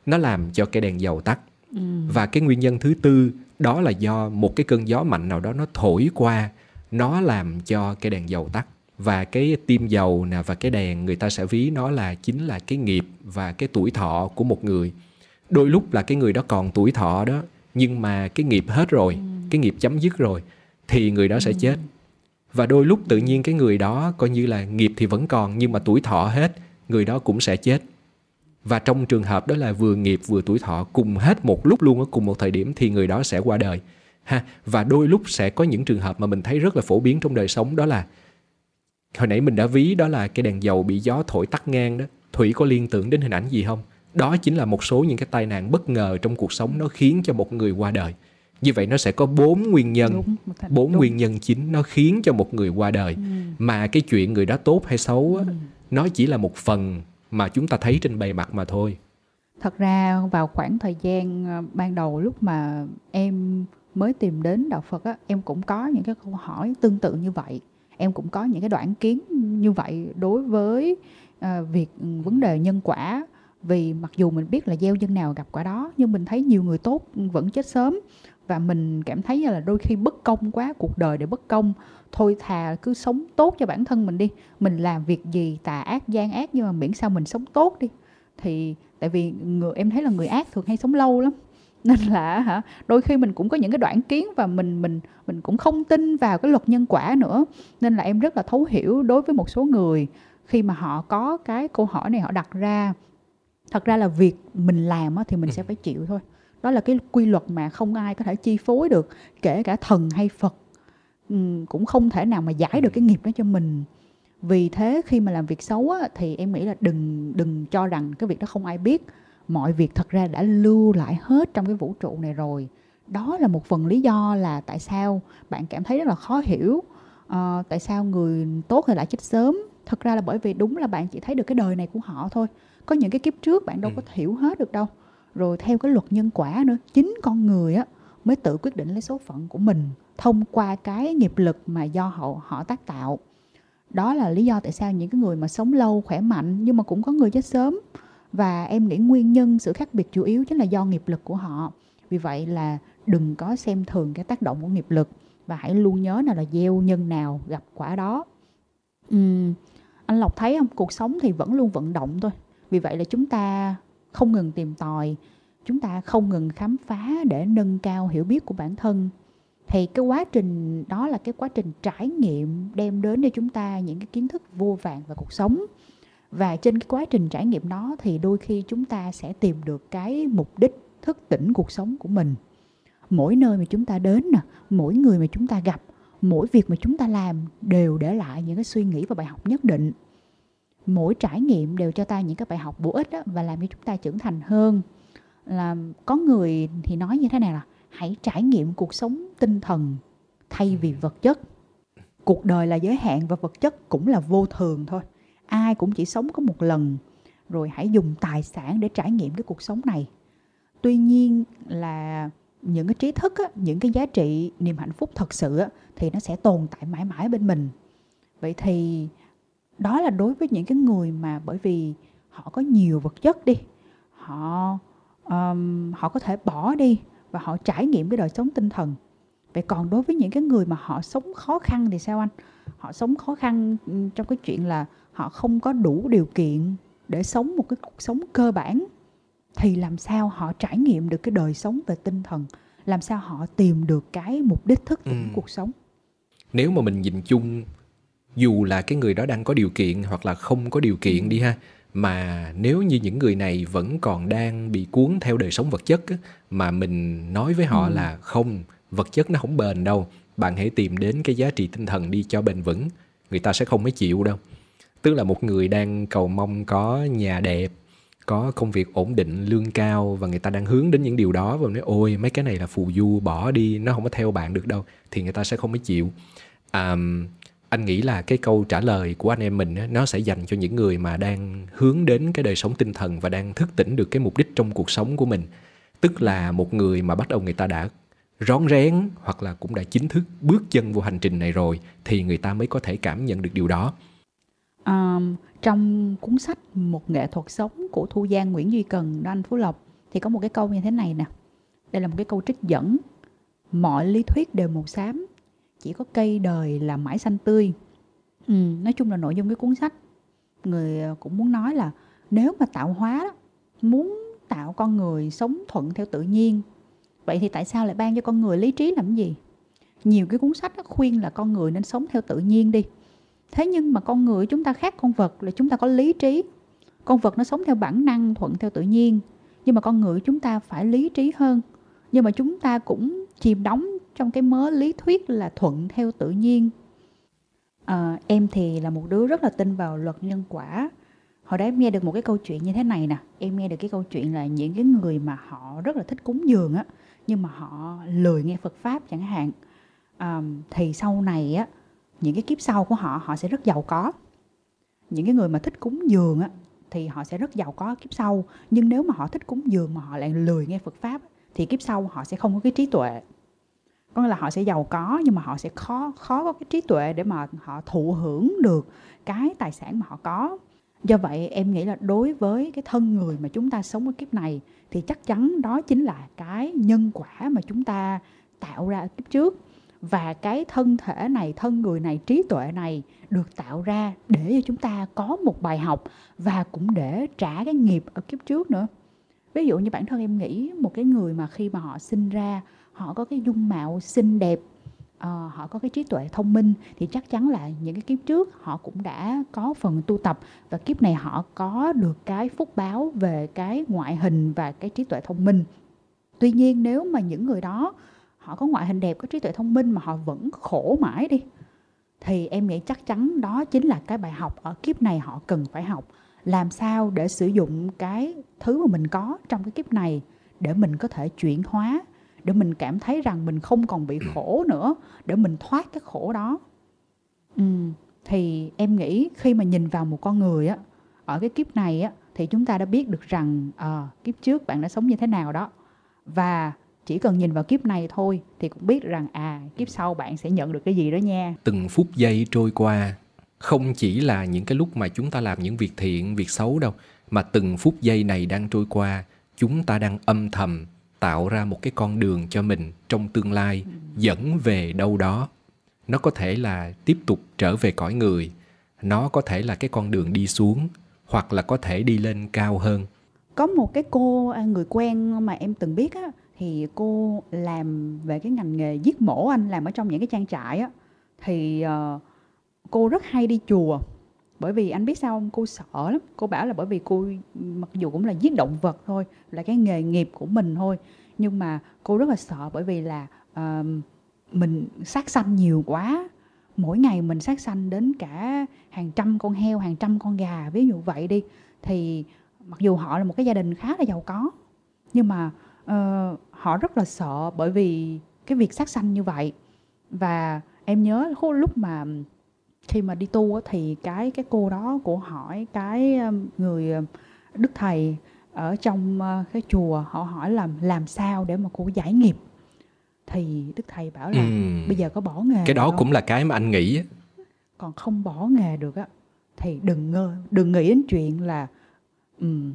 nó làm cho cái đèn dầu tắt ừ. và cái nguyên nhân thứ tư đó là do một cái cơn gió mạnh nào đó nó thổi qua nó làm cho cái đèn dầu tắt và cái tim dầu nè và cái đèn người ta sẽ ví nó là chính là cái nghiệp và cái tuổi thọ của một người đôi lúc là cái người đó còn tuổi thọ đó nhưng mà cái nghiệp hết rồi ừ. cái nghiệp chấm dứt rồi thì người đó sẽ ừ. chết và đôi lúc tự nhiên cái người đó coi như là nghiệp thì vẫn còn nhưng mà tuổi thọ hết người đó cũng sẽ chết và trong trường hợp đó là vừa nghiệp vừa tuổi thọ cùng hết một lúc luôn ở cùng một thời điểm thì người đó sẽ qua đời ha và đôi lúc sẽ có những trường hợp mà mình thấy rất là phổ biến trong đời sống đó là hồi nãy mình đã ví đó là cái đèn dầu bị gió thổi tắt ngang đó. Thủy có liên tưởng đến hình ảnh gì không? Đó chính là một số những cái tai nạn bất ngờ trong cuộc sống nó khiến cho một người qua đời. Như vậy nó sẽ có bốn nguyên nhân bốn nguyên nhân chính nó khiến cho một người qua đời. Ừ. mà cái chuyện người đó tốt hay xấu á, ừ. nó chỉ là một phần mà chúng ta thấy trên bề mặt mà thôi. Thật ra vào khoảng thời gian ờ, ban đầu lúc mà em mới tìm đến đạo phật á em cũng có những cái câu hỏi tương tự như vậy. Em cũng có những cái đoạn kiến như vậy đối với uh, việc vấn đề nhân quả. Vì mặc dù mình biết là gieo nhân nào gặp quả đó nhưng mình thấy nhiều người tốt vẫn chết sớm. Và mình cảm thấy là đôi khi bất công quá cuộc đời để bất công. Thôi thà cứ sống tốt cho bản thân mình đi. Mình làm việc gì tà ác gian ác nhưng mà miễn sao mình sống tốt đi. Thì tại vì người em thấy là người ác thường hay sống lâu lắm nên là hả đôi khi mình cũng có những cái đoạn kiến và mình mình mình cũng không tin vào cái luật nhân quả nữa. Nên là em rất là thấu hiểu đối với một số người khi mà họ có cái câu hỏi này họ đặt ra. Thật ra là việc mình làm thì mình sẽ phải chịu thôi. Đó là cái quy luật mà không ai có thể chi phối được kể cả thần hay phật. Cũng không thể nào mà giải được cái nghiệp đó cho mình. Vì thế khi mà làm việc xấu á, thì em nghĩ là đừng đừng cho rằng cái việc đó không ai biết mọi việc thật ra đã lưu lại hết trong cái vũ trụ này rồi. Đó là một phần lý do là tại sao bạn cảm thấy rất là khó hiểu uh, tại sao người tốt thì lại chết sớm. Thật ra là bởi vì đúng là bạn chỉ thấy được cái đời này của họ thôi có những cái kiếp trước bạn đâu có ừ. hiểu hết được đâu. Rồi theo cái luật nhân quả nữa chính con người á mới tự quyết định lấy số phận của mình thông qua cái nghiệp lực mà do họ họ tác tạo. Đó là lý do tại sao những cái người mà sống lâu khỏe mạnh nhưng mà cũng có người chết sớm và em nghĩ nguyên nhân sự khác biệt chủ yếu chính là do nghiệp lực của họ. Vì vậy là đừng có xem thường cái tác động của nghiệp lực và hãy luôn nhớ là là gieo nhân nào gặp quả đó. Uhm, anh lộc thấy không? Cuộc sống thì vẫn luôn vận động thôi. Vì vậy là chúng ta không ngừng tìm tòi chúng ta không ngừng khám phá để nâng cao hiểu biết của bản thân. Thì cái quá trình đó là cái quá trình trải nghiệm đem đến cho chúng ta những cái kiến thức vô vàng về cuộc sống và trên cái quá trình trải nghiệm đó thì đôi khi chúng ta sẽ tìm được cái mục đích thức tỉnh cuộc sống của mình. Mỗi nơi mà chúng ta đến nè mỗi người mà chúng ta gặp mỗi việc mà chúng ta làm đều để lại những cái suy nghĩ và bài học nhất định. Mỗi trải nghiệm đều cho ta những cái bài học bổ ích đó, và làm cho chúng ta trưởng thành hơn. Là có người thì nói như thế này là hãy trải nghiệm cuộc sống tinh thần thay vì vật chất. Cuộc đời là giới hạn và vật chất cũng là vô thường thôi ai cũng chỉ sống có một lần. Rồi hãy dùng tài sản để trải nghiệm cái cuộc sống này. Tuy nhiên là những cái trí thức á, những cái giá trị niềm hạnh phúc thật sự á, thì nó sẽ tồn tại mãi mãi bên mình. Vậy thì đó là đối với những cái người mà bởi vì họ có nhiều vật chất đi họ um, họ có thể bỏ đi và họ trải nghiệm cái đời sống tinh thần. Vậy còn đối với những cái người mà họ sống khó khăn thì sao anh? Họ sống khó khăn trong cái chuyện là họ không có đủ điều kiện để sống một cái cuộc sống cơ bản thì làm sao họ trải nghiệm được cái đời sống về tinh thần làm sao họ tìm được cái mục đích thức tỉnh ừ. cuộc sống nếu mà mình nhìn chung dù là cái người đó đang có điều kiện hoặc là không có điều kiện đi ha mà nếu như những người này vẫn còn đang bị cuốn theo đời sống vật chất á, mà mình nói với họ ừ. là không vật chất nó không bền đâu bạn hãy tìm đến cái giá trị tinh thần đi cho bền vững người ta sẽ không mấy chịu đâu tức là một người đang cầu mong có nhà đẹp có công việc ổn định lương cao và người ta đang hướng đến những điều đó và nói ôi mấy cái này là phù du bỏ đi nó không có theo bạn được đâu. Thì người ta sẽ không có chịu. Um, anh nghĩ là cái câu trả lời của anh em mình nó sẽ dành cho những người mà đang hướng đến cái đời sống tinh thần và đang thức tỉnh được cái mục đích trong cuộc sống của mình. Tức là một người mà bắt đầu người ta đã rón rén hoặc là cũng đã chính thức bước chân vô hành trình này rồi thì người ta mới có thể cảm nhận được điều đó um, trong cuốn sách một nghệ thuật sống của thu giang nguyễn duy cần đó anh phú lộc thì có một cái câu như thế này nè. Đây là một cái câu trích dẫn. Mọi lý thuyết đều màu xám chỉ có cây đời là mãi xanh tươi. Ừ, nói chung là nội dung cái cuốn sách người ờ, cũng muốn nói là nếu mà tạo hóa đó, muốn tạo con người sống thuận theo tự nhiên vậy thì tại sao lại ban cho con người lý trí làm gì? Nhiều cái cuốn sách khuyên là con người nên sống theo tự nhiên đi thế nhưng mà con người chúng ta khác con vật là chúng ta có lý trí. Con vật nó sống theo bản năng thuận theo tự nhiên nhưng mà con người chúng ta phải lý trí hơn. Nhưng mà chúng ta cũng chìm đóng trong cái mớ lý thuyết là thuận theo tự nhiên. À, em thì là một đứa rất là tin vào luật nhân quả. Hồi đấy em nghe được một cái câu chuyện như thế này nè. Em nghe được cái câu chuyện là những cái người mà họ rất là thích cúng dường á nhưng mà họ lười nghe phật pháp chẳng hạn. À, thì sau này á những cái kiếp sau của họ họ sẽ rất giàu có. Những cái người mà thích cúng dường á, thì họ sẽ rất giàu có kiếp sau. Nhưng nếu mà họ thích cúng dường mà họ lại lười nghe phật pháp thì kiếp sau họ sẽ không có cái trí tuệ. Có nghĩa là họ sẽ giàu có, nhưng mà họ sẽ khó khó có cái trí tuệ để mà họ thụ hưởng được cái tài sản mà họ có. Do vậy, em nghĩ là đối với cái thân người mà chúng ta sống ở kiếp này, thì chắc chắn đó chính là cái nhân quả mà chúng ta tạo ra ở kiếp trước và cái thân thể này thân người này trí tuệ này được tạo ra để cho chúng ta có một bài học và cũng để trả cái nghiệp ở kiếp trước nữa. Ví dụ như bản thân em nghĩ một cái người mà khi mà họ sinh ra họ có cái dung mạo xinh đẹp uh, họ có cái trí tuệ thông minh thì chắc chắn là những cái kiếp trước họ cũng đã có phần tu tập và kiếp này họ có được cái phúc báo về cái ngoại hình và cái trí tuệ thông minh. Tuy nhiên nếu mà những người đó họ có ngoại hình đẹp có trí tuệ thông minh mà họ vẫn khổ mãi đi. Thì em nghĩ chắc chắn đó chính là cái bài học ở kiếp này họ cần phải học. Làm sao để sử dụng cái thứ mà mình có trong cái kiếp này để mình có thể chuyển hóa để mình cảm thấy rằng mình không còn bị khổ nữa để mình thoát cái khổ đó. Ừ, thì em nghĩ khi mà nhìn vào một con người á ở cái kiếp này á thì chúng ta đã biết được rằng à, kiếp trước bạn đã sống như thế nào đó. Và chỉ cần nhìn vào kiếp này thôi thì cũng biết rằng à kiếp sau bạn sẽ nhận được cái gì đó nha. Từng phút giây trôi qua không chỉ là những cái lúc mà chúng ta làm những việc thiện việc xấu đâu mà từng phút giây này đang trôi qua chúng ta đang âm thầm tạo ra một cái con đường cho mình trong tương lai dẫn về đâu đó. Nó có thể là tiếp tục trở về cõi người nó có thể là cái con đường đi xuống hoặc là có thể đi lên cao hơn. Có một cái cô à, người quen mà em từng biết á thì cô làm về cái ngành nghề giết mổ anh làm ở trong những cái trang trại á. Thì uh, cô rất hay đi chùa bởi vì anh biết sao không? Cô sợ lắm. Cô bảo là bởi vì cô mặc dù cũng là giết động vật thôi là cái nghề nghiệp của mình thôi nhưng mà cô rất là sợ bởi vì là uh, mình sát sanh nhiều quá. Mỗi ngày mình sát sanh đến cả hàng trăm con heo hàng trăm con gà ví dụ vậy đi. Thì mặc dù họ là một cái gia đình khá là giàu có nhưng mà uh, họ rất là sợ bởi vì cái việc sát sanh như vậy và em nhớ lúc mà khi mà đi tu thì cái cái cô đó của hỏi cái người đức thầy ở trong cái chùa họ hỏi là làm sao để mà cô giải nghiệp thì đức thầy bảo là ừ. bây giờ có bỏ nghề cái đó không? cũng là cái mà anh nghĩ còn không bỏ nghề được á thì đừng ngơ đừng nghĩ đến chuyện là um,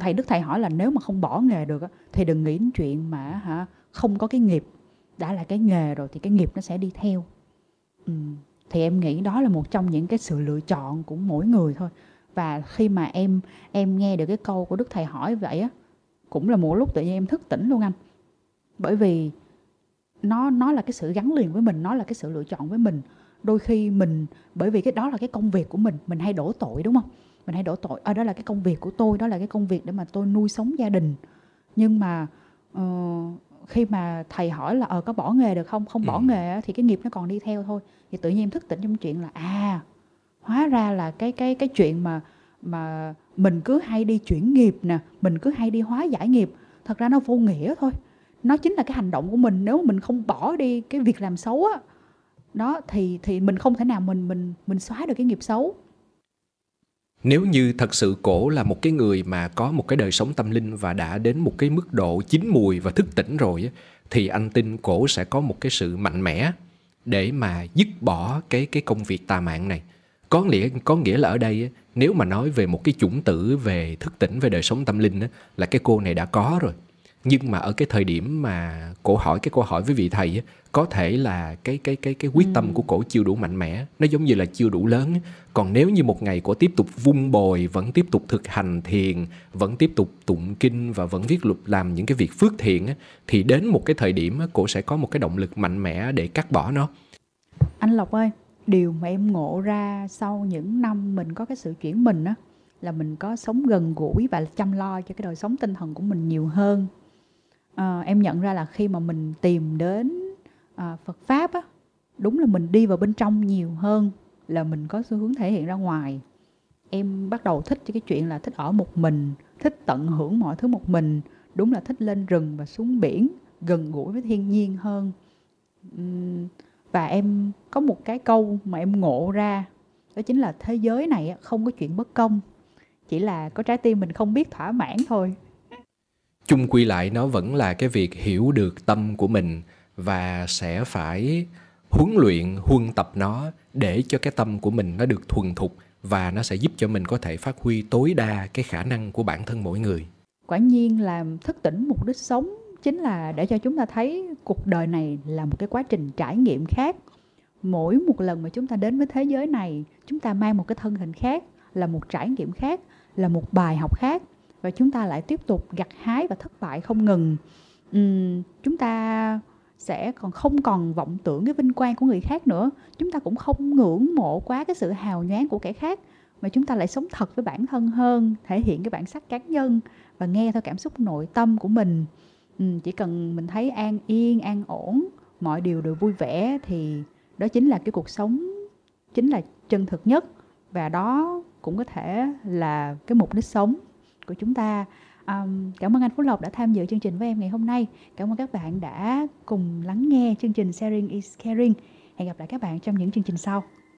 thầy, đức thầy hỏi là nếu mà không bỏ nghề được thì đừng nghĩ đến chuyện mà hả, không có cái nghiệp, đã là cái nghề rồi thì cái nghiệp nó sẽ đi theo. Thì em nghĩ đó là một trong những cái sự lựa chọn của mỗi người thôi. Và khi mà em em nghe được cái câu của đức thầy hỏi vậy á, cũng là một lúc tự nhiên em thức tỉnh luôn anh. Bởi vì nó nó là cái sự gắn liền với mình, nó là cái sự lựa chọn với mình. Đôi khi mình, bởi vì cái đó là cái công việc của mình mình hay đổ tội, đúng không? Mình hay đổ tội. Ở à, đó là cái công việc của tôi đó là cái công việc để mà tôi nuôi sống gia đình. Nhưng mà uh, khi mà thầy hỏi là ờ có bỏ nghề được không? Không bỏ ừ. nghề thì cái nghiệp nó còn đi theo thôi. Thì tự nhiên em thức tỉnh trong chuyện là à hóa ra là cái cái cái chuyện mà mà mình cứ hay đi chuyển nghiệp nè mình cứ hay đi hóa giải nghiệp thật ra nó vô nghĩa thôi. Nó chính là cái hành động của mình. Nếu mình không bỏ đi cái việc làm xấu á đó thì thì mình không thể nào mình mình mình xóa được cái nghiệp xấu nếu như thật sự cổ là một cái người mà có một cái đời sống tâm linh và đã đến một cái mức độ chín mùi và thức tỉnh rồi thì anh tin cổ sẽ có một cái sự mạnh mẽ để mà dứt bỏ cái cái công việc tà mạng này. Có nghĩa có nghĩa là ở đây nếu mà nói về một cái chủng tử về thức tỉnh, về đời sống tâm linh là cái cô này đã có rồi nhưng mà ở cái thời điểm mà cổ hỏi cái câu hỏi với vị thầy á, có thể là cái cái cái cái quyết tâm của cổ chưa đủ mạnh mẽ nó giống như là chưa đủ lớn còn nếu như một ngày cổ tiếp tục vung bồi vẫn tiếp tục thực hành thiền vẫn tiếp tục tụng kinh và vẫn viết luật làm những cái việc phước thiện á, thì đến một cái thời điểm á, cổ sẽ có một cái động lực mạnh mẽ để cắt bỏ nó. Anh lộc ơi điều mà em ngộ ra sau những năm mình có cái sự chuyển mình á là mình có sống gần gũi và chăm lo cho cái đời sống tinh thần của mình nhiều hơn à, em nhận ra là khi mà mình tìm đến à, Phật pháp á đúng là mình đi vào bên trong nhiều hơn là mình có xu hướng thể hiện ra ngoài. Em bắt đầu thích cái chuyện là thích ở một mình thích tận hưởng mọi thứ một mình đúng là thích lên rừng và xuống biển gần gũi với thiên nhiên hơn. Và em có một cái câu mà em ngộ ra đó chính là thế giới này không có chuyện bất công chỉ là có trái tim mình không biết thỏa mãn thôi chung quy lại nó vẫn là cái việc hiểu được tâm của mình và sẽ phải huấn luyện, huân tập nó để cho cái tâm của mình nó được thuần thục và nó sẽ giúp cho mình có thể phát huy tối đa cái khả năng của bản thân mỗi người. Quả nhiên là thức tỉnh mục đích sống chính là để cho chúng ta thấy cuộc đời này là một cái quá trình trải nghiệm khác. Mỗi một lần mà chúng ta đến với thế giới này, chúng ta mang một cái thân hình khác, là một trải nghiệm khác, là một bài học khác và chúng ta lại tiếp tục gặt hái và thất bại không ngừng. Uhm, chúng ta sẽ còn không còn vọng tưởng cái vinh quang của người khác nữa. Chúng ta cũng không ngưỡng mộ quá cái sự hào nhoáng của kẻ khác mà chúng ta lại sống thật với bản thân hơn thể hiện cái bản sắc cá nhân và nghe theo cảm xúc nội tâm của mình. Uhm, chỉ cần mình thấy an yên an ổn mọi điều đều vui vẻ thì đó chính là cái cuộc sống chính là chân thực nhất. Và đó cũng có thể là cái mục đích sống của chúng ta. Um, cảm ơn anh Phú Lộc đã tham dự chương trình với em ngày hôm nay. Cảm ơn các bạn đã cùng lắng nghe chương trình Sharing is Caring. Hẹn gặp lại các bạn trong những chương trình sau.